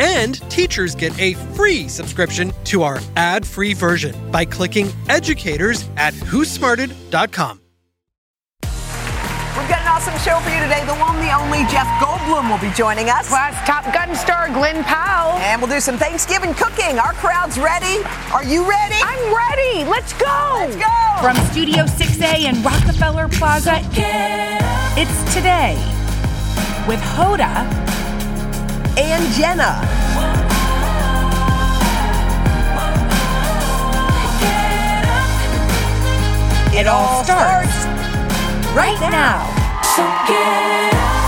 And teachers get a free subscription to our ad free version by clicking educators at whosmarted.com. We've got an awesome show for you today. The one, the only Jeff Goldblum will be joining us. Plus, Top Gun star Glen Powell. And we'll do some Thanksgiving cooking. Our crowd's ready. Are you ready? I'm ready. Let's go. Let's go. From Studio 6A in Rockefeller Plaza, it's today with Hoda and Jenna. It all starts right now. So get up.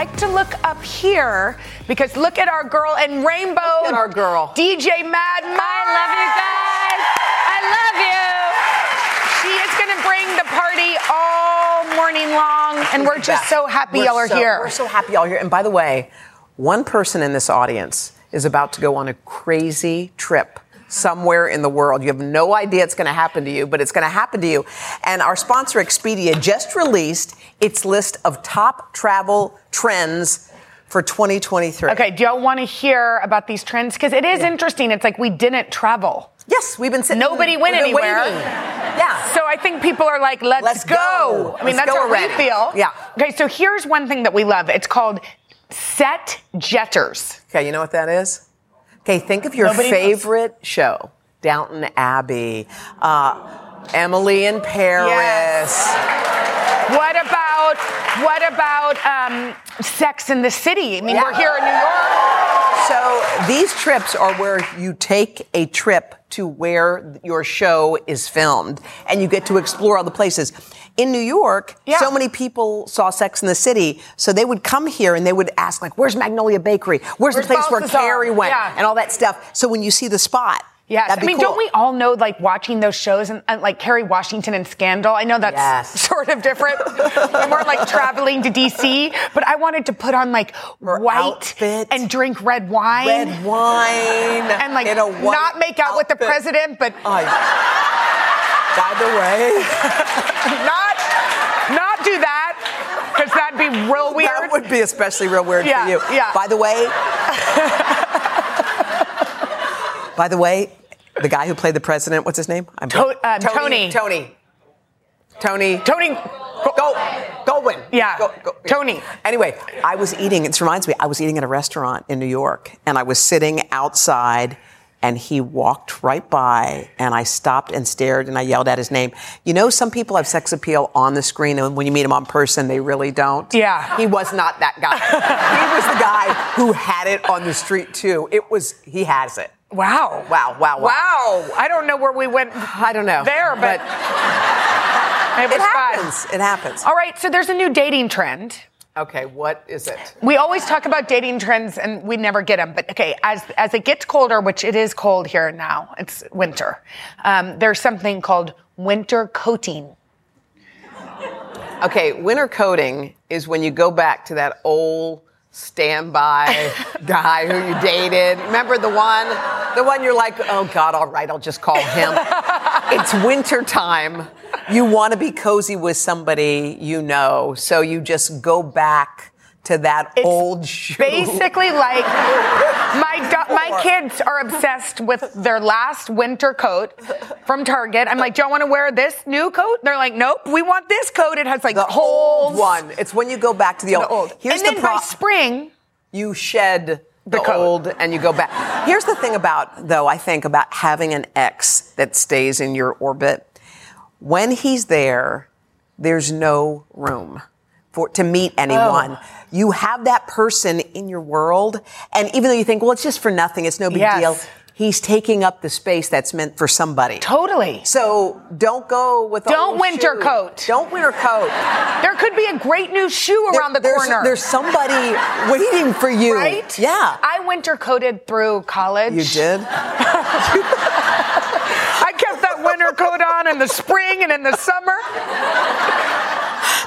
Like to look up here because look at our girl in rainbow. Look at our girl. DJ Mad I love you guys. I love you. She is going to bring the party all morning long, and we're just so happy We're y'all are so- here. We're so happy y'all are here. And by the way, one person in this audience is about to go on a crazy trip somewhere in the world. You have no idea it's going to happen to you, but it's going to happen to you. And our sponsor, Expedia, just released its list of top travel trends for 2023. Okay, do y'all want to hear about these trends? Because it is interesting. It's like we didn't travel. Yes, we've been sitting. Nobody went anywhere. waiting. Yeah. So I think people are like, let's, Let's go. go. I mean, Let's that's how already. we feel. Yeah. Okay, so here's one thing that we love. It's called set jetters. Okay, you know what that is? Okay, think of your Nobody knows. favorite show, Downton Abbey, uh, Emily in Paris. What about what about um, Sex in the City? I mean, Yeah. we're here in New York. So these trips are where you take a trip to where your show is filmed and you get to explore all the places. In New York, Yeah. so many people saw Sex in the City, so they would come here and they would ask like, "Where's Magnolia Bakery? Where's, Where's the place where Carrie went?" Yeah. and all that stuff. So when you see the spot, Yes, I mean, cool. don't we all know like watching those shows and, and like Kerry Washington and Scandal? I know that's Yes. sort of different. and we're more like traveling to DC, but I wanted to put on like Her white outfit. and drink red wine. red wine and like not make out with the president, but I- by the way, not not do that because that'd be real weird. that would be especially real weird Yeah, for you. yeah. By the way, by the way, the guy who played the president, what's his name? I'm To- uh, Tony. Tony. Tony. Tony, Go, Goldwyn. Yeah, Go- go- Tony. Anyway, I was eating. It reminds me. I was eating at a restaurant in New York, and I was sitting outside, and he walked right by, and I stopped and stared, and I yelled at his name. You know, some people have sex appeal on the screen, and when you meet them on person, they really don't. Yeah. he was not that guy. he was the guy who had it on the street too. It was. He has it. Wow, Wow, wow, wow. wow. I don't know where we went I don't know there, but, it was it fun. happens. It happens. All right, so there's a new dating trend. Okay, what is it? We always talk about dating trends and we never get them. But okay, as as it gets colder, which it is cold here now, it's winter. Um, there's something called winter coating. Okay, winter coating is when you go back to that old standby guy who you dated. Remember the one? The one you're like, oh God, all right, I'll just call him. it's winter time. You want to be cozy with somebody you know, so you just go back to that It's old shoe. Basically, like my do- my kids are obsessed with their last winter coat from Target. I'm like, do you want to wear this new coat? They're like, nope, we want this coat. It has like the holes. old one. It's when you go back to the old. The old. Here's and then the by spring, you shed the, The coat. old and you go back. Here's the thing about, though, I think about having an ex that stays in your orbit. When he's there, there's no room for to meet anyone. Oh. You have that person in your world, and even though you think, well, it's just for nothing, it's no big Yes. deal. He's taking up the space that's meant for somebody. totally. So don't go with Don't winter shoe. coat. Don't winter coat. There could be a great new shoe There- around the there's, corner. There's somebody waiting for you. right? Yeah. I winter coated through college. you did? I kept that winter coat on in the spring and in the summer.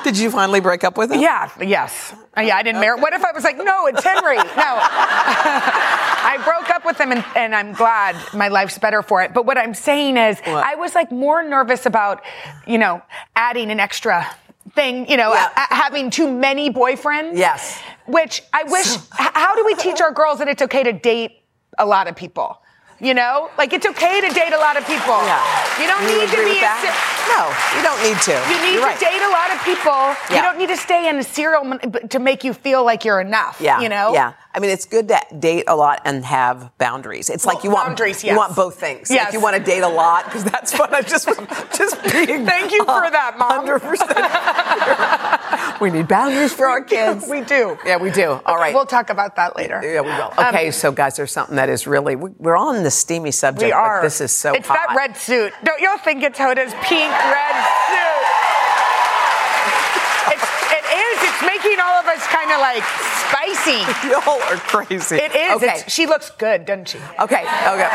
Did you finally break up with him? Yeah, yes. Yeah, I didn't marry. What if I was like, no, it's Henry? No. I broke up with him and, and I'm glad my life's better for it. But what I'm saying is, What? I was like more nervous about, you know, adding an extra thing, you know, Yeah. a- having too many boyfriends. Yes. Which I wish, how do we teach our girls that it's okay to date a lot of people? You know, like it's okay to date a lot of people. Yeah. You don't You need to be a si- No, you don't need to. you need You're to right. date a lot of people. Yeah. You don't need to stay in a serial to make you feel like you're enough. Yeah. You know? Yeah. I mean, it's good to date a lot and have boundaries. It's like you want boundaries, you want both things. Yes. Like you want to date a lot because that's fun. I just just being. Thank you for that, Mom. Hundred percent. We need boundaries for our kids. We do. Yeah, we do. All right. We'll talk about that later. yeah, we will. Um, Okay, so guys, there's something that is really we- we're on the steamy subject. we are. But this is so It's hot. that red suit. Don't y'all think it's Hoda's pink red suit? It's, it is. Making all of us kind of like spicy. Y'all are crazy. It is. Okay. It's, she looks good, doesn't she? Okay, okay.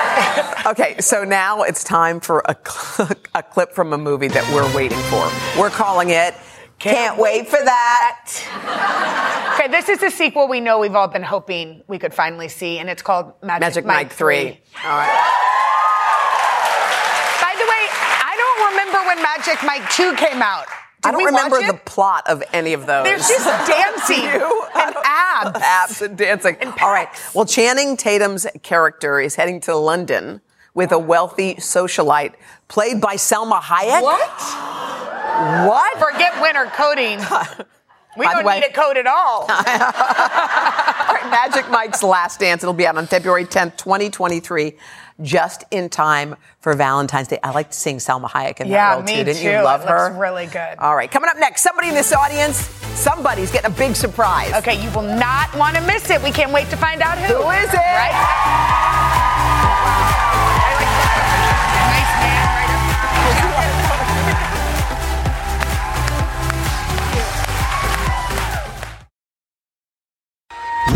Okay, so now it's time for a, cl- a clip from a movie that we're waiting for. We're calling it Can't, Wait for That. Okay, this is the sequel we know we've all been hoping we could finally see, and it's called Magic, Magic Mike 3. All right. By the way, I don't remember when Magic Mike 2 came out. Did I don't remember the plot of any of those. There's just dancing and abs. abs and dancing. All right. Well, Channing Tatum's character is heading to London with a wealthy socialite played by Salma Hayek. What? What? Forget winter coating. We By don't way- need a code at all. All right, Magic Mike's Last Dance. It'll be out on February 10th, 2023, just in time for Valentine's Day. I like to sing Salma Hayek in that Yeah, role me too. Didn't too. you love It her? looks really good. All right, coming up next, somebody in this audience, somebody's getting a big surprise. Okay, you will not want to miss it. We can't wait to find out who. Who is it? Right?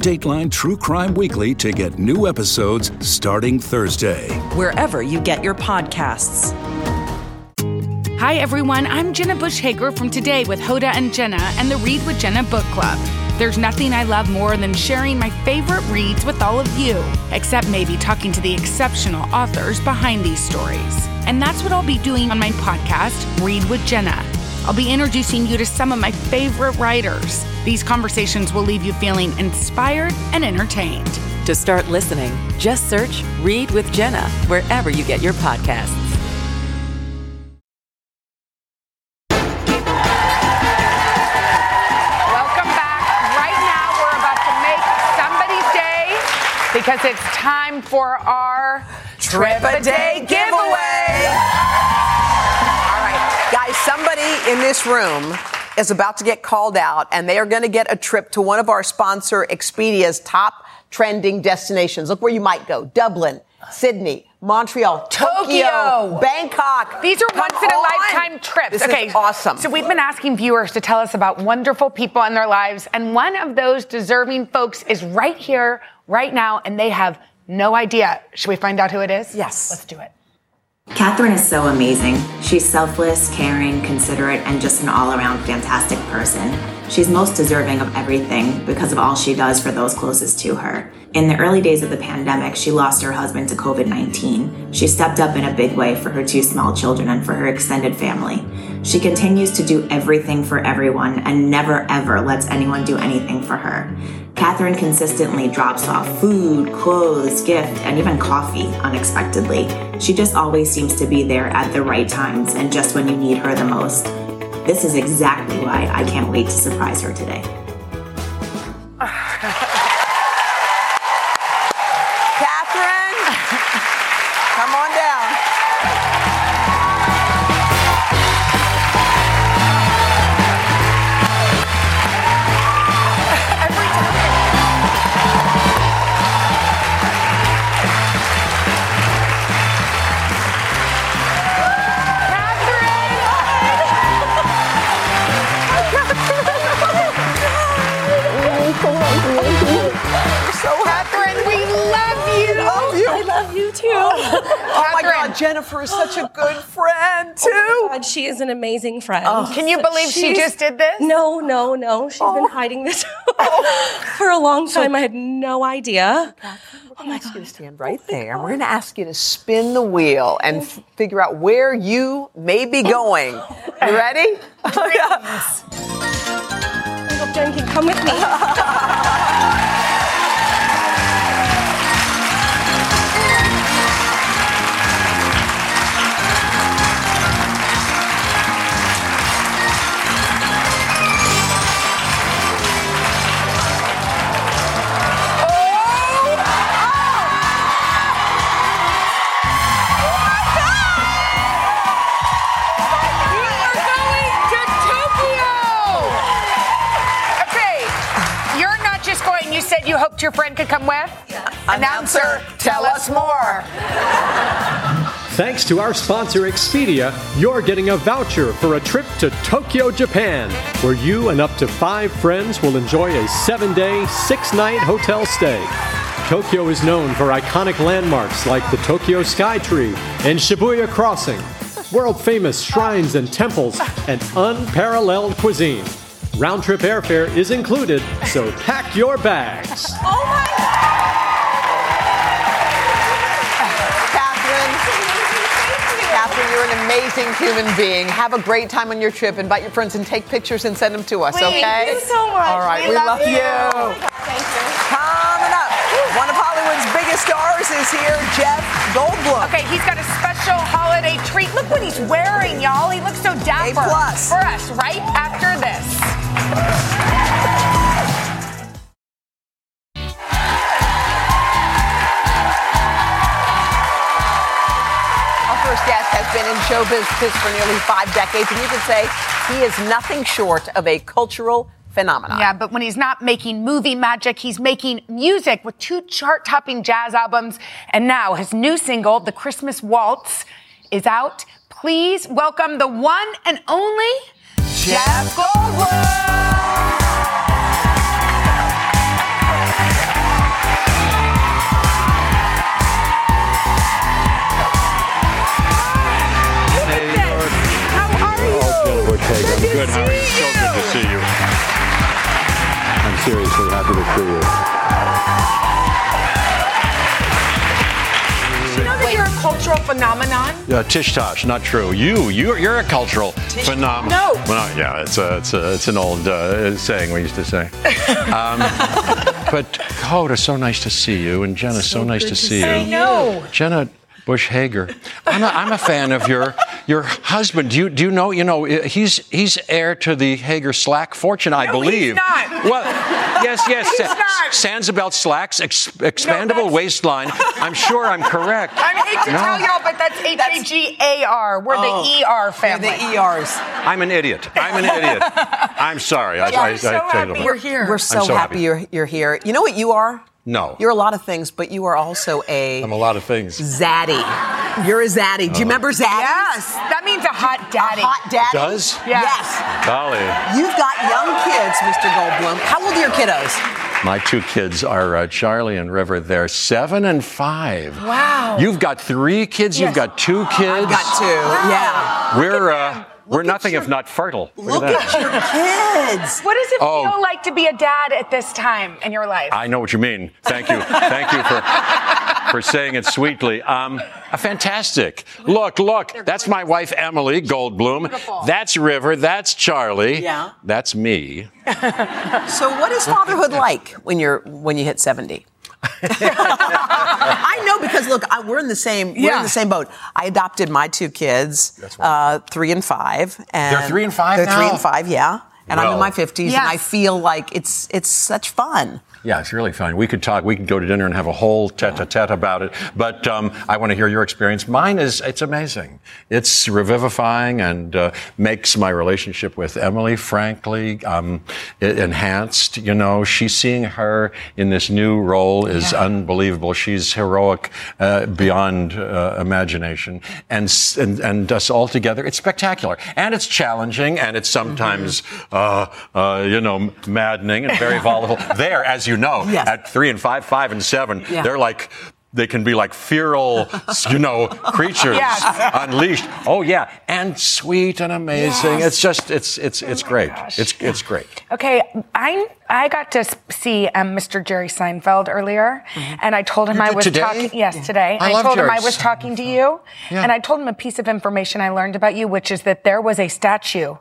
Dateline True Crime Weekly to get new episodes starting Thursday. wherever you get your podcasts. Hi, everyone. I'm Jenna Bush Hager from Today with Hoda and Jenna and the Read with Jenna book club. There's nothing I love more than sharing my favorite reads with all of you, except maybe talking to the exceptional authors behind these stories. And that's what I'll be doing on my podcast, Read with Jenna. I'll be introducing you to some of my favorite writers. These conversations will leave you feeling inspired and entertained. To start listening, just search Read with Jenna wherever you get your podcasts. Welcome back. Right now, we're about to make somebody's day because it's time for our Trip a Day giveaway. All right, guys, somebody in this room is about to get called out, and they are going to get a trip to one of our sponsor Expedia's top trending destinations. Look where you might go: Dublin, Sydney, Montreal, Tokyo, Tokyo. Bangkok. These are once in a lifetime trips. This okay, is awesome. So we've been asking viewers to tell us about wonderful people in their lives, and one of those deserving folks is right here, right now, and they have no idea. Should we find out who it is? Yes. Let's do it. Catherine is so amazing. She's selfless, caring, considerate, and just an all around fantastic person. She's most deserving of everything because of all she does for those closest to her. In the early days of the pandemic, she lost her husband to COVID 19. She stepped up in a big way for her two small children and for her extended family. She continues to do everything for everyone and never ever lets anyone do anything for her. Catherine consistently drops off food, clothes, gift, and even coffee unexpectedly. She just always seems to be there at the right times and just when you need her the most. This is exactly why I can't wait to surprise her today. Jennifer is such a good friend oh too. Oh God, she is an amazing friend. Oh, can you believe she just did this? No, no, no. She's been oh. hiding this for a long time. I had no idea. Oh my God. Stand right there. We're going to ask you to spin the wheel and f- figure out where you may be going. You ready? Jen can come with me. Said you hoped your friend could come with. Announcer, tell us more. Thanks to our sponsor Expedia, you're getting a voucher for a trip to Tokyo, Japan, where you and up to five friends will enjoy a seven day, six night hotel stay. Tokyo is known for iconic landmarks like the Tokyo Sky Tree and Shibuya Crossing, world famous shrines and temples, and unparalleled cuisine. Round trip airfare is included, so pack your bags. Oh my God! Catherine. Catherine, you're an amazing human being. Have a great time on your trip. Invite your friends and take pictures and send them to us, Thank okay? Thank you so much. All right, We we, love love, you. you. Coming up, one of Hollywood's biggest stars is here, Jeff Goldblum. Okay, he's got a special holiday treat. Look what he's wearing, y'all. He looks so dapper. A plus. For us, right after this. Our first guest has been in show business for nearly five decades, and you can say he is nothing short of a cultural phenomenon. Yeah, but when he's not making movie magic, he's making music with two chart topping jazz albums. And now his new single, The Christmas Waltz, is out. Please welcome the one and only Jeff Goldblum. How are you? Good, how are you? So good to see you. I'm seriously happy to see. You cultural phenomenon? Uh, tish tosh, not true. You, you're, you're a cultural phenomenon. No. Well, yeah, it's a, it's a, it's an old uh, saying we used to say. Um, but Hoda, so nice to see you, and Jenna, so, nice to see you. I know. Jenna Bush Hager. I'm a, I'm a fan of your your husband. Do you do you know? You know, he's he's heir to the Haggar Slack fortune, I No, believe. he's not. Well, yes, yes. He's Sa- not. Sansabelt slacks, ex- expandable that's- waistline. I'm sure I'm correct. I hate to No. tell y'all, but that's H A G A R. We're Oh, the ER family. They're the ERs. I'm an idiot. I'm an idiot. I'm sorry. I, Yeah, I, we're so I, take happy over. you're here. We're so, so happy, happy. You're, you're here. You know what you are? No. You're a lot of things, but you are also a I'm a lot of things. zaddy. You're a zaddy. Do you remember zaddy? Yes, that means a hot daddy. A hot daddy. Does? Yes. Yes. Golly. You've got young kids, Mr. Goldblum. How old are your kiddos? My two kids are uh, Charlie and River. They're seven and five. Wow. You've got three kids. You've got two kids. I've got two. Yeah. We're uh, we're nothing if not fertile. Look at at that. your kids. What does it Oh. feel like to be a dad at this time in your life? I know what you mean. Thank you. Thank you for for saying it sweetly. Um, fantastic. Look, look. That's my wife Emily Goldblum. That's River. That's Charlie. Yeah. That's me. So, what is fatherhood like when you're when you hit 70? I know because look, I, we're in the same we're Yeah. in the same boat. I adopted my two kids, uh, three and five, and They're three and five They're three and five, yeah. And I'm in my 50s, Yes. and I feel like it's it's such fun. Yeah, it's really fun. We could talk. We could go to dinner and have a whole tete-a-tete about it. But um, I want to hear your experience. Mine is it's amazing. It's revivifying and uh, makes my relationship with Emily, frankly, um, enhanced. You know, she's seeing her in this new role is unbelievable. She's heroic uh, beyond uh, imagination, and, and and us all together. It's spectacular, and it's challenging, and it's sometimes uh, uh, you know maddening and very volatile. There, as you know, Yes. at three and five, five and seven, Yeah. they're like. They can be like feral, you know, creatures Yes. unleashed. Oh yeah, and sweet and amazing. Yes. It's just, it's, it's, it's great. It's, it's great. Okay, I I got to see um, Mr. Jerry Seinfeld earlier, and I told him You I was today? talking. Yes, today. I love told him I was talking to you, Yeah. and I told him a piece of information I learned about you, which is that there was a statue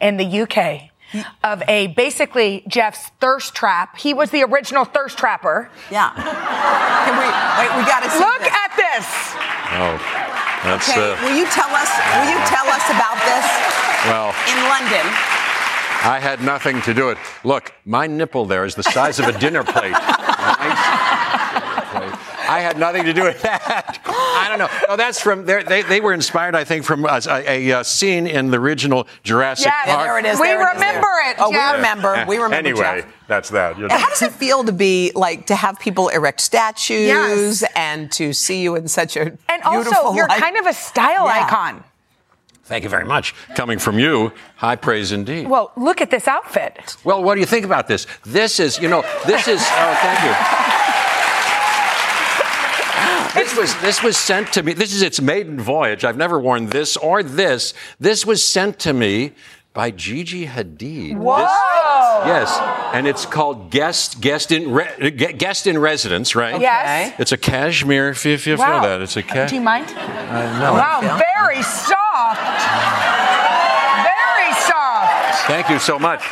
in the UK of a basically Jeff's thirst trap. He was the original thirst trapper. Yeah. Can we wait? We got to see Look this. at this. Oh, that's, Okay, uh, will you tell us? Will you tell us about this well, in London? I had nothing to do it. Look, my nipple there is the size of a dinner plate. Right? I had nothing to do with that. I don't know. No, that's from they, they, they were inspired, I think, from uh, a, a, a scene in the original Jurassic Yeah, Park. there it is. We there remember there. it, Oh, Jeff. we remember. We remember. Anyway, Jeff. that's that. You know. And how does it feel to be like to have people erect statues Yes. and to see you in such a And beautiful also, you're light? kind of a style Yeah. icon. Thank you very much. Coming from you, high praise indeed. Well, look at this outfit. Well, what do you think about this? This is, you know, this is. Oh, thank you. This was this was sent to me. This is its maiden voyage. I've never worn this or this. This was sent to me by Gigi Hadid. Whoa! This- yes, and it's called guest guest in re, guest in residence, right? Yes. It's a cashmere. If you, if you feel Wow. that, it's a cashmere. Do you mind? Uh, no. Wow, very soft. Thank you so much.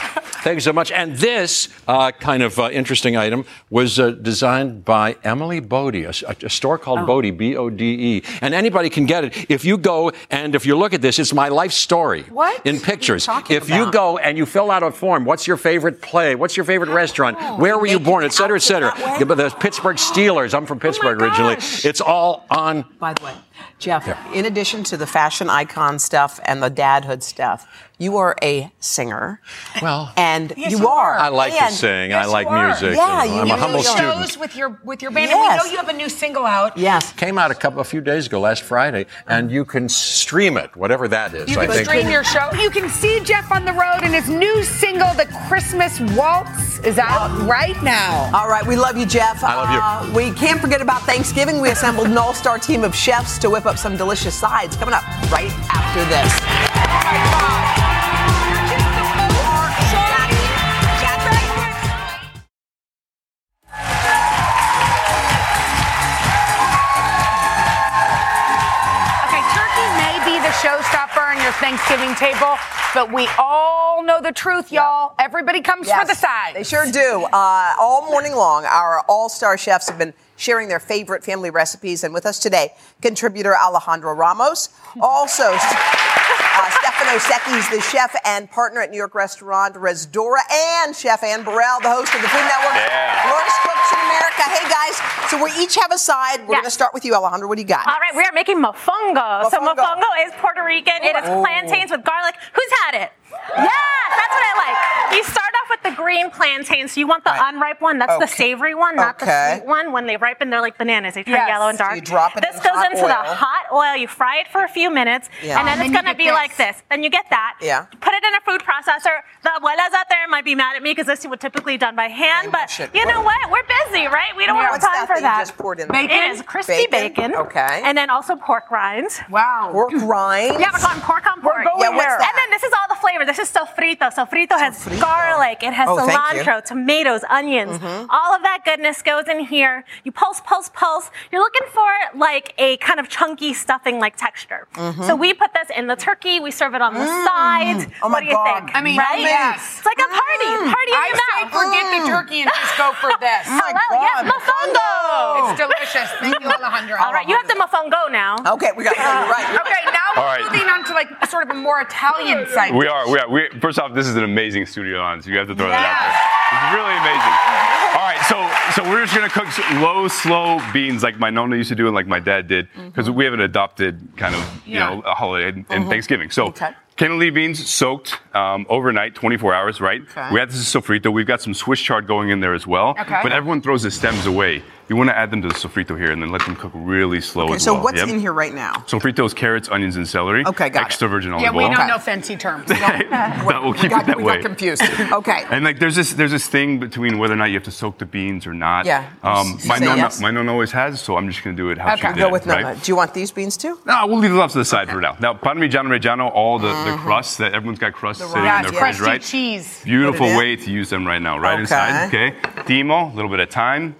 Thank you so much. And this uh, kind of uh, interesting item was uh, designed by Emily Bode, a, a store called Bode, B O D E. And anybody can get it. If you go and if you look at this, it's my life story. What? In pictures. talking If you about? go and you fill out a form, what's your favorite play? What's your favorite restaurant? Where were you born? Et cetera, et cetera. outfit that way? Yeah, but the Pittsburgh Steelers. I'm from Pittsburgh originally. gosh. It's all on. By the way, Jeff, in addition to the fashion icon stuff and the dadhood stuff, you are a singer. Well, and Yes, you you are. are. I like to And- sing. Yes, I like music. Yeah, you know. I'm do a humble shows student. Shows with your with your band, Yes. and we know you have a new single out. Yes. came out a couple a few days ago, last Friday, and you can stream it, whatever that is. You I can think. stream your show. You can see Jeff on the road, and his new single, "The Christmas Waltz," is out right now. All right, we love you, Jeff. I love you. Uh, we can't forget about Thanksgiving. We assembled an all-star team of chefs to whip up some delicious sides. Coming up right after this. Okay, turkey may be the showstopper on your Thanksgiving table, but we all know the truth, y'all. Everybody comes for the sides. They sure do. Uh, all morning long, our all-star chefs have been sharing their favorite family recipes, and with us today, contributor Alejandra Ramos, also uh, Stefano Secchi, he's the chef and partner at New York restaurant Rezdôra, and Chef Anne Burrell, the host of the Food Network, Yeah. Worst Cooks in America. Hey guys, so we each have a side. We're Yeah. going to start with you, Alejandra. What do you got? All right, we are making mofongo. So Mofongo. mofongo is Puerto Rican. It is Oh. plantains with garlic. Who's had it? Yes, that's what I like. You the green plantains. So you want the unripe one. That's the savory one, not Okay. the sweet one. When they ripen, they're like bananas. They turn Yes. yellow and So dark. you drop it this in goes hot into oil. the hot oil. You fry it for a few minutes, Yeah. and then And it's gonna be this. like this. Then you get that. Yeah. Put it in a food processor. The abuelas out there might be mad at me because this is typically done by hand, but you know what? We're busy, right? We don't Yeah. have time that for that you that. just poured in there? It is crispy Bacon? bacon. Okay. And then also pork rinds. Wow. Pork rinds? Yeah, we're going pork on pork. going Yeah, what's there. that? And then this is all the flavor. This is sofrito. Sofrito has garlic. It has Oh, cilantro, tomatoes, onions. Mhm. All of that goodness goes in here. You pulse, pulse, pulse. You're looking for like a kind of chunky stuffing like texture. Mhm. So we put this in the turkey. We serve it on the Mm. side. Oh my what do you God. think? I mean, right? yes. It's like a party. Mm. Party in I your say mouth. forget the turkey and just go for this. My Hello, yes, God. mofongo. It's delicious. Thank you, Alejandra. All right, you have the mofongo now. Okay, we got. You're right. Okay, now we're right. moving on to like sort of a more Italian side. We are. We are. We, first off, this is an amazing studio on, so you have to throw that out there. It's really amazing. All right, so so we're just gonna cook low, slow beans like my nonna used to do and like my dad did, because we have an adopted kind of you Yeah. know a holiday and, Mhm. Thanksgiving. So. Cannellini beans soaked um, overnight, 24 hours, right? Okay. We add this to sofrito. We've got some Swiss chard going in there as well. Okay. But everyone throws the stems away. You want to add them to the sofrito here and then let them cook really slow Okay, as so well. what's Yep. in here right now? Sofrito is carrots, onions, and celery. Okay, got it. Extra virgin olive oil. Yeah, we oil. don't know fancy terms. that will keep got, it that we way. got confused. Okay. And like, there's this there's this thing between whether or not you have to soak the beans or not. Yeah. Um, my say nona, yes. my nonna always has, so I'm just gonna do it how Okay. she did. Go with right? Do you want these beans too? No, we'll leave it off to the side for now. Now, Parmigiano Reggiano, all the, the crust that everyone's got crust sitting Yeah, in their it's fridge, crusty right? cheese. Beautiful Put it in. way to use them right now, right inside. Okay. Timo, a little bit of thyme,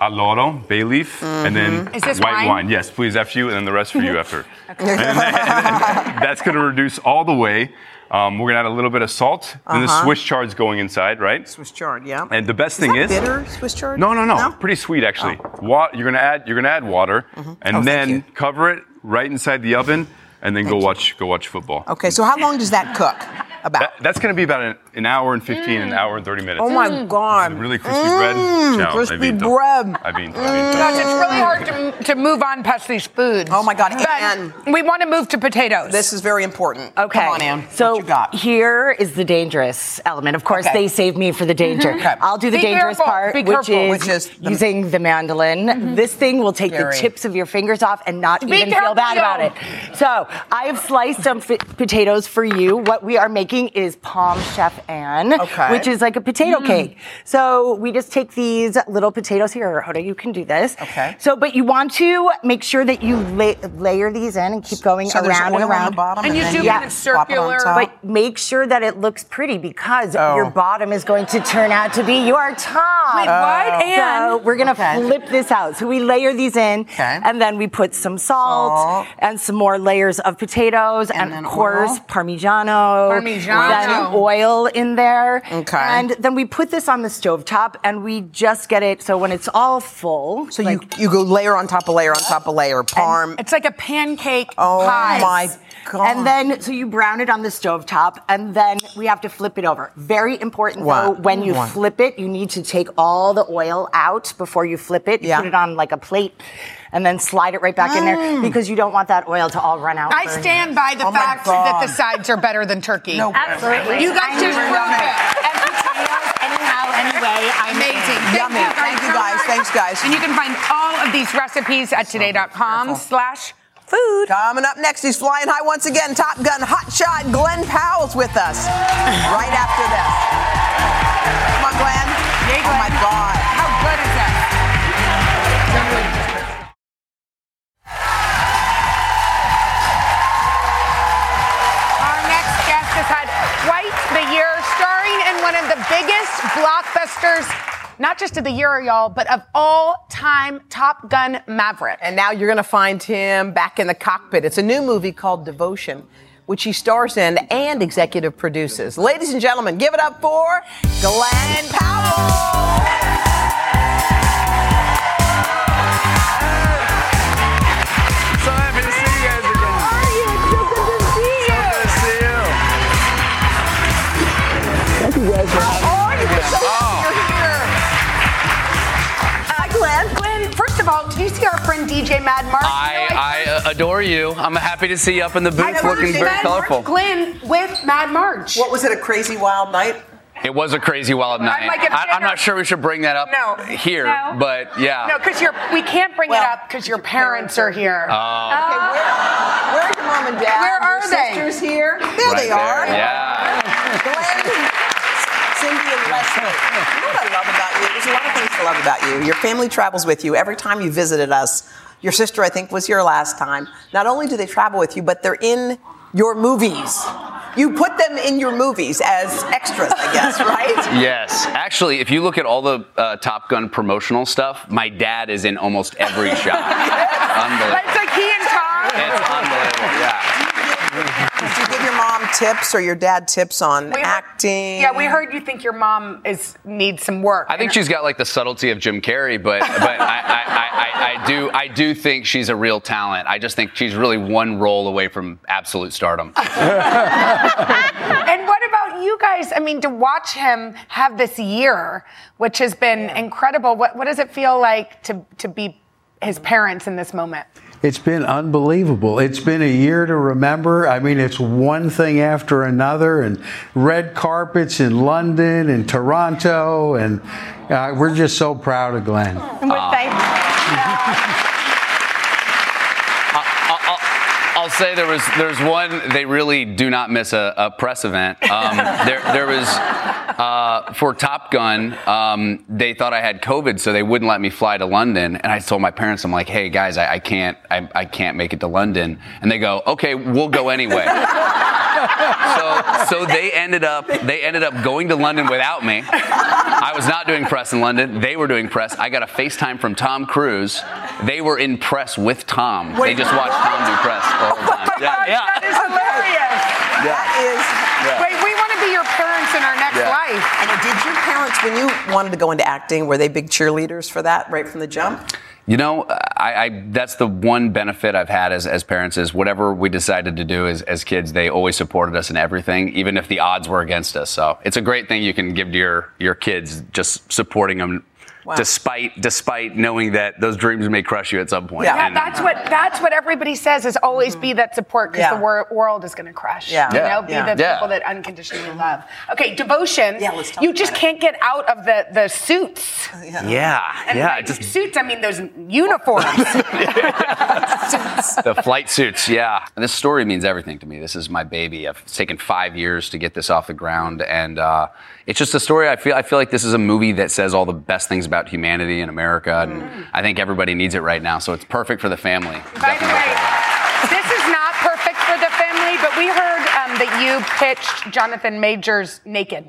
Mm-hmm. alloro, bay leaf, and then this white wine? Yes, please, after you, and then the rest for you after. And then- that's going to reduce all the way. Um, we're going to add a little bit of salt. Then the Uh-huh. Swiss chard's going inside, right? Swiss chard, yeah. And the best Is thing is bitter Swiss chard? no, no, no, Pretty sweet actually. Wa- you're gonna add you're gonna add water, and Oh, then cover it right inside the oven, and then go watch go watch football. Okay, so how long does that cook? About. That- that's gonna be about an, an hour and 15, an hour and 30 minutes. Oh my God. Really crispy Mm, bread. Ciao, crispy hai vinto. bread. Hai vinto, hai Mm. vinto. Guys, it's really hard to, to move on past these foods. Oh my God, But Anne. we want to move to potatoes. This is very important. Okay. Come on, Anne. So what you got? here is the dangerous element. Of course, Okay. they saved me for the danger. Mhm. Okay. I'll do the Be dangerous careful, part, be which, careful, is which is the- using the mandolin. This thing will take Scary. the tips of your fingers off and not Be even feel bad about it. So I have sliced some fi- potatoes for you. What we are making is pommes chef Anne, Okay. which is like a potato Mm. cake. So we just take these little potatoes here. Hoda, you can do this. Okay. So, but you want to make sure that you la- layer these in and keep going So there's around oil and on the around. bottom And and you then do you kind of swap it on circular. top? But make sure that it looks pretty because Oh. your bottom is going to turn out to be your top. Wait, what? So And- we're gonna Okay. flip this out. So we layer these in, Okay. and then we put some salt, Salt. and some more layers of potatoes, and, then of course oil. Parmigiano, Parmigiano. Then oil in there. Okay. And then we put this on the stovetop, and we just get it so when it's all full. So you you go layer on top of layer on top of layer. Parm. It's like a pancake Oh pie. my God. And then, so you brown it on the stovetop, and then we have to flip it over. Very important though, when you flip it, you need to take all the oil out before you flip it. You Yeah. put it on like a plate, and then slide it right back in there Mm. because you don't want that oil to all run out. I stand by the Oh fact that the sides are better than turkey. No, Absolutely. You guys just proved it. Anyhow, anyway, I'm Amazing. Thank Yummy. you guys Thank you so guys. much. Thanks, guys. And you can find all of these recipes at today.com careful. slash Food. Coming up next, he's flying high once again. Top Gun hotshot Glen Powell's with us right after this. Come on, Glen. Yay, Oh my God. One of the biggest blockbusters, not just of the year, y'all, but of all time Top Gun Maverick. And now you're going to find him back in the cockpit. It's a new movie called Devotion, which he stars in and executive produces. Ladies and gentlemen, give it up for Glen Powell. Of all, do you see our friend DJ Mad Mark? I, I uh, adore you. I'm happy to see you up in the booth know, looking very Mad colorful. Glen with Mad March. What was it, a crazy wild night? It was a crazy wild night. like, if I, I'm not sure we should bring that up No. here, No. but yeah. No, because you're. We can't bring it up because your parents are here. Oh. Where's your mom and dad? Where are your they? sisters here? There Right they there, are. Yeah. Glen, Cindy, and Leslie. You know what I love about you? There's a lot of things to love about you. Your family travels with you every time you visited us. Your sister, I think, was your last time. Not only do they travel with you, but they're in your movies. You put them in your movies as extras, I guess, right? Yes. Actually, if you look at all the uh, Top Gun promotional stuff, my dad is in almost every shot. Unbelievable. It's like he and Tom. It's unbelievable. Yeah. Did you give your mom tips or your dad tips on We heard- acting? Yeah, we heard you think your mom is needs some work. I think she's got like the subtlety of Jim Carrey, but but I, I, I, I, I do I do think she's a real talent. I just think she's really one role away from absolute stardom. and what about you guys? I mean, to watch him have this year, which has been incredible. What what does it feel like to to be his parents in this moment? It's been unbelievable. It's been a year to remember. I mean, it's one thing after another, and red carpets in London and Toronto, and uh, we're just so proud of Glen. And we're thankful. I'll, I'll say there was there's one they really do not miss a, a press event. Um, there there was uh, for Top Gun. Um, they thought I had COVID, so they wouldn't let me fly to London. And I told my parents, I'm like, hey guys, I, I can't I, I can't make it to London. And they go, okay, we'll go anyway. so so they ended up they ended up going to London without me. I was not doing press in London. They were doing press. I got a FaceTime from Tom Cruise. They were in press with Tom. they just watched Tom do press all the whole time. Yeah, yeah. That is hilarious. That is. Yeah. Wait, we want to be your parents in our next Yeah. life. And did your parents, when you wanted to go into acting, were they big cheerleaders for that right from the jump? You know, I, I that's the one benefit I've had as, as parents is whatever we decided to do as, as kids, they always supported us in everything, even if the odds were against us. So it's a great thing you can give to your your kids, just supporting them. Wow. Despite despite knowing that those dreams may crush you at some point. Yeah, And- that's what that's what everybody says is always be that support because Yeah. the wor- world is going to crush. Yeah. you Yeah. know, be the Yeah. people that unconditionally love. Okay, devotion. Yeah, let's talk You just it. can't get out of the the suits. yeah, And yeah, just suits. I mean those uniforms. the flight suits, yeah. And this story means everything to me. This is my baby. I've it's taken five years to get this off the ground, and uh, it's just a story. I feel I feel like this is a movie that says all the best things about humanity in America, and I think everybody needs it right now. So it's perfect for the family. By the way, this is not perfect for the family, but we heard um, that you pitched Jonathan Majors naked.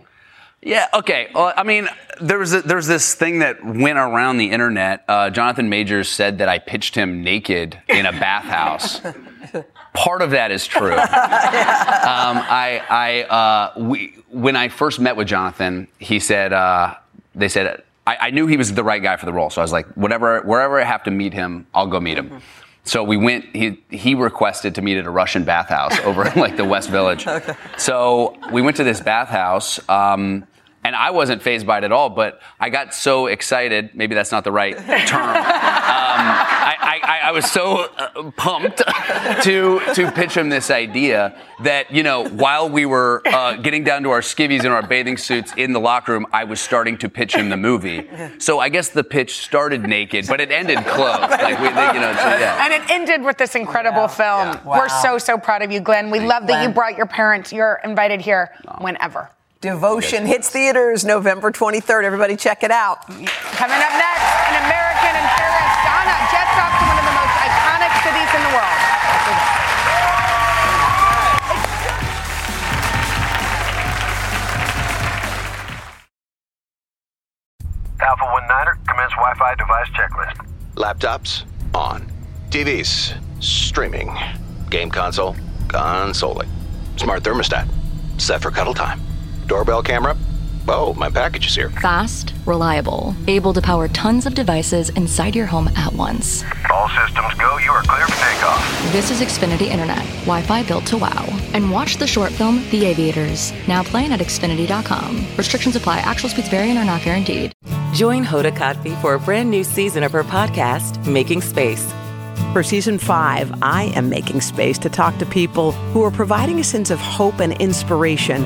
Yeah. Okay. Well, I mean, there was a, there's this thing that went around the internet. Uh, Jonathan Majors said that I pitched him naked in a bathhouse. Part of that is true. um, I, I, uh, we, when I first met with Jonathan, he said, uh, they said, I, I knew he was the right guy for the role. So I was like, whatever, wherever I have to meet him, I'll go meet him. So we went. He he requested to meet at a Russian bathhouse over in like the West Village. So we went to this bathhouse. Um, and I wasn't phased by it at all, but I got so excited. Maybe that's not the right term. Um, I, I, I was so uh, pumped to to pitch him this idea that you know while we were uh, getting down to our skivvies and our bathing suits in the locker room, I was starting to pitch him the movie. So I guess the pitch started naked, but it ended close. Like we, they, you know, so, yeah. And it ended with this incredible film. We're so, so proud of you, Glen. We love that you brought your parents. You're invited here whenever. Devotion hits theaters November 23rd. Everybody check it out. Coming up next, an American in Paris. Donna jets off to one of the most iconic cities in the world. Alpha 1 Niner, commence Wi Fi device checklist. Laptops, on. TVs, streaming. Game console, consoling. Smart thermostat, set for cuddle time. Doorbell camera, oh, my package is here. Fast, reliable, able to power tons of devices inside your home at once. All systems go, you are clear for takeoff. This is Xfinity Internet, Wi Fi built to wow. And watch the short film The Aviators, now playing at Xfinity.com. Restrictions apply, actual speeds vary and are not guaranteed. Join Hoda Kotb for a brand new season of her podcast, Making Space. For season five, I am making space to talk to people who are providing a sense of hope and inspiration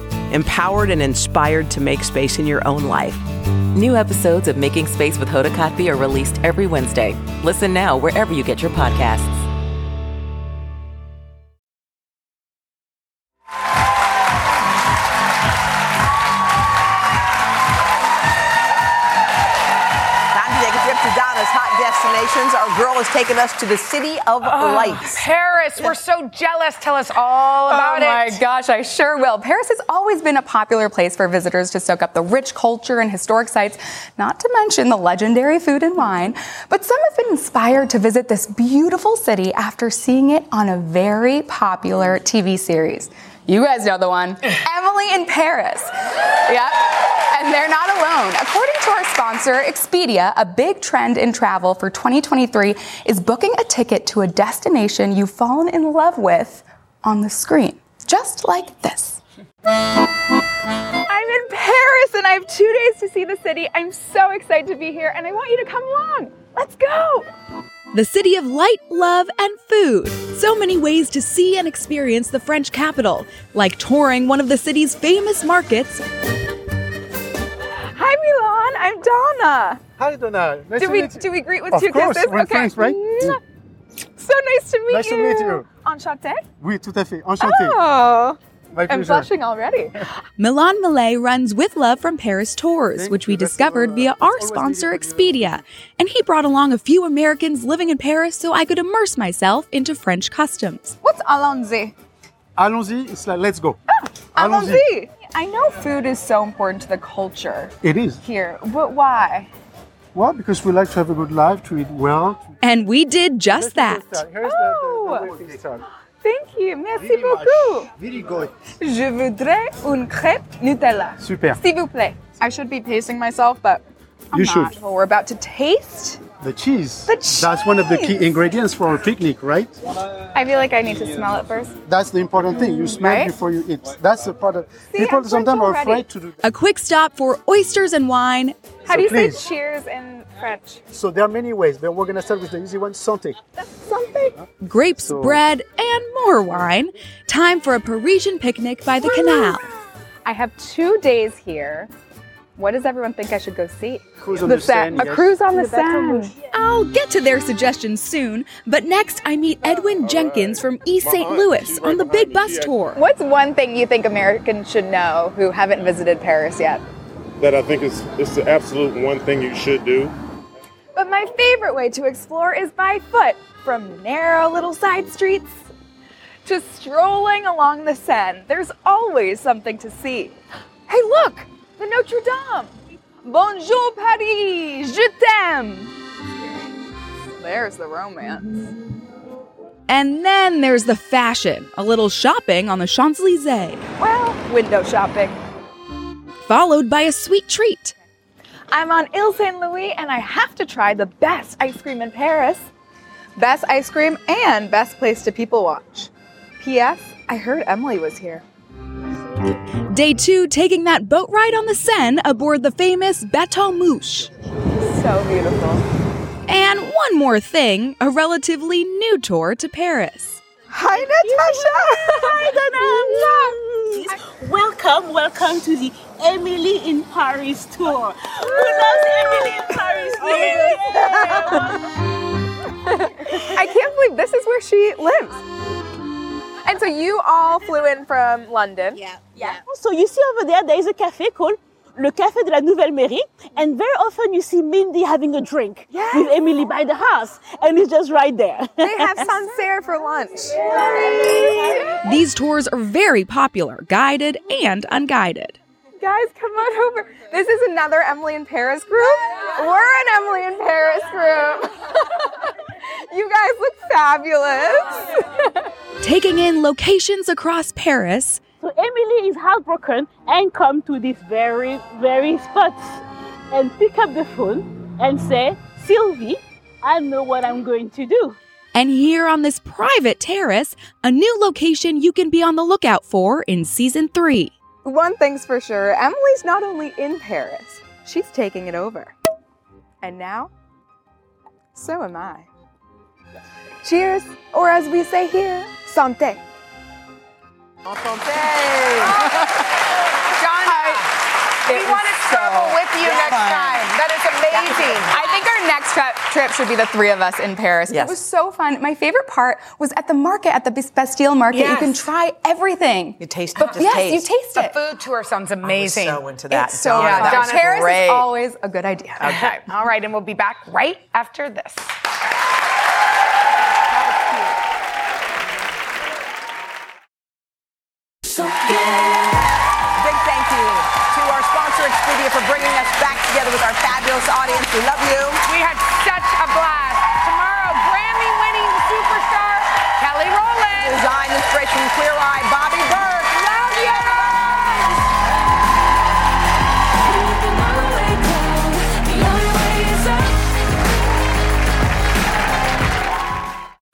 empowered and inspired to make space in your own life. New episodes of Making Space with Hoda Kotb are released every Wednesday. Listen now wherever you get your podcasts. Taken us to the city of Oh, lights. Paris, we're so jealous. Tell us all oh about it. oh my it. gosh, I sure will. Paris has always been a popular place for visitors to soak up the rich culture and historic sites, not to mention the legendary food and wine. But some have been inspired to visit this beautiful city after seeing it on a very popular TV series. You guys know the one Emily in Paris. Yep. And they're not alone. According to our sponsor, Expedia, a big trend in travel for 2023 is booking a ticket to a destination you've fallen in love with on the screen, just like this. I'm in Paris and I have two days to see the city. I'm so excited to be here and I want you to come along. Let's go. The city of light, love, and food. So many ways to see and experience the French capital, like touring one of the city's famous markets. Hi Milan, I'm Donna. Hi, Donna. Nice do to we meet you. do we greet with Of two course, kisses? we're friends, right? Mm. So nice to meet you. Nice to meet you. Enchanté. Oui, tout à fait. Enchanté. Oh, I'm blushing already. Milan Malay runs With Love from Paris Tours, which we discovered via uh, our sponsor, Expedia. And he brought along a few Americans living in Paris so I could immerse myself into French customs. What's allons-y? Allons-y. It's like, let's go. Ah, allons-y. I know food is so important to the culture It is. here, but why? Well, because we like to have a good life, to eat well. And we did just that. Oh. Thank you. Merci beaucoup. Very good. Je voudrais une crêpe Nutella. Super. S'il vous plaît. I should be pacing myself, but I'm You not. should. Well, we're about to taste. The cheese. The cheese. That's one of the key ingredients for a picnic, right? I feel like I need to smell it first. That's the important thing. You smell Right? before you eat. That's the part of people I'm sometimes are afraid to do that. A quick stop for oysters and wine. How So do you please. say cheers in French? So there are many ways, but we're gonna start with the easy one, santé. Something. grapes, So- bread, and more wine. Time for a Parisian picnic by the canal. I have two days here. What does everyone think I should go see? Cruise on the the Seine, A yes. cruise on the The Baton Seine. I'll get to their suggestions soon, but next I meet Edwin Jenkins from East St. Louis on the big bus tour. What's one thing you think Americans should know who haven't visited Paris yet? that I think is it's the absolute one thing you should do. But my favorite way to explore is by foot, from narrow little side streets to strolling along the Seine. There's always something to see. Hey, look! The Notre Dame! Bonjour, Paris! Je t'aime! There's the romance. And then there's the fashion, a little shopping on the Champs Elysees, Well, window shopping. followed by a sweet treat. I'm on Ile Saint Louis and I have to try the best ice cream in Paris. Best ice cream and best place to people watch. P.S. I heard Emily was here. Day two, taking that boat ride on the Seine aboard the famous Bateau Mouche. So beautiful. And one more thing a relatively new tour to Paris. Hi, Natasha. Hi, Donna. Welcome, welcome to the Emily in Paris tour. Who loves Emily in Paris? I can't believe this is where she lives. And so you all flew in from London. Yeah. Yeah. So you see over there, there is a cafe called Le Café de la Nouvelle Mairie, and very often you see Mindy having a drink with Emily by the house, and it's just right there. They have Sancerre for lunch. These tours are very popular, guided and unguided. Guys, come on over. This is another Emily in Paris group. We're an Emily in Paris group. you guys look fabulous. Taking in locations across Paris, So Emily is heartbroken and come to this very, very spot and pick up the phone and say, Sylvie, I know what I'm going to do. And here on this private terrace, a new location you can be on the lookout for in season three. One thing's for sure Emily's not only in Paris, she's taking it over. And now, so am I. Cheers, or as we say here, santé. John, we It want to was travel so with you next fun. time. That is amazing. I think our next trip, trip should be the three of us in Paris. Yes. It was so fun. My favorite part was at the market, at the Bastille Market. You can try everything. You taste But just yes, taste. you taste it. The food tour sounds amazing. so into that. It's so Donna, fun. that was Paris great. is always a good idea. Okay. All right. And we'll be back right after this. Big thank you to our sponsor Expedia for bringing us back together with our fabulous audience. We love you. We had such a blast. Tomorrow, Grammy winning superstar Kelly Rowland. Design inspiration, Queer Eye, Bobby Berk.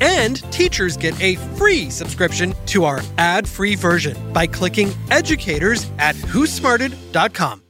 And teachers get a free subscription to our ad free version by clicking educators at whosmarted.com.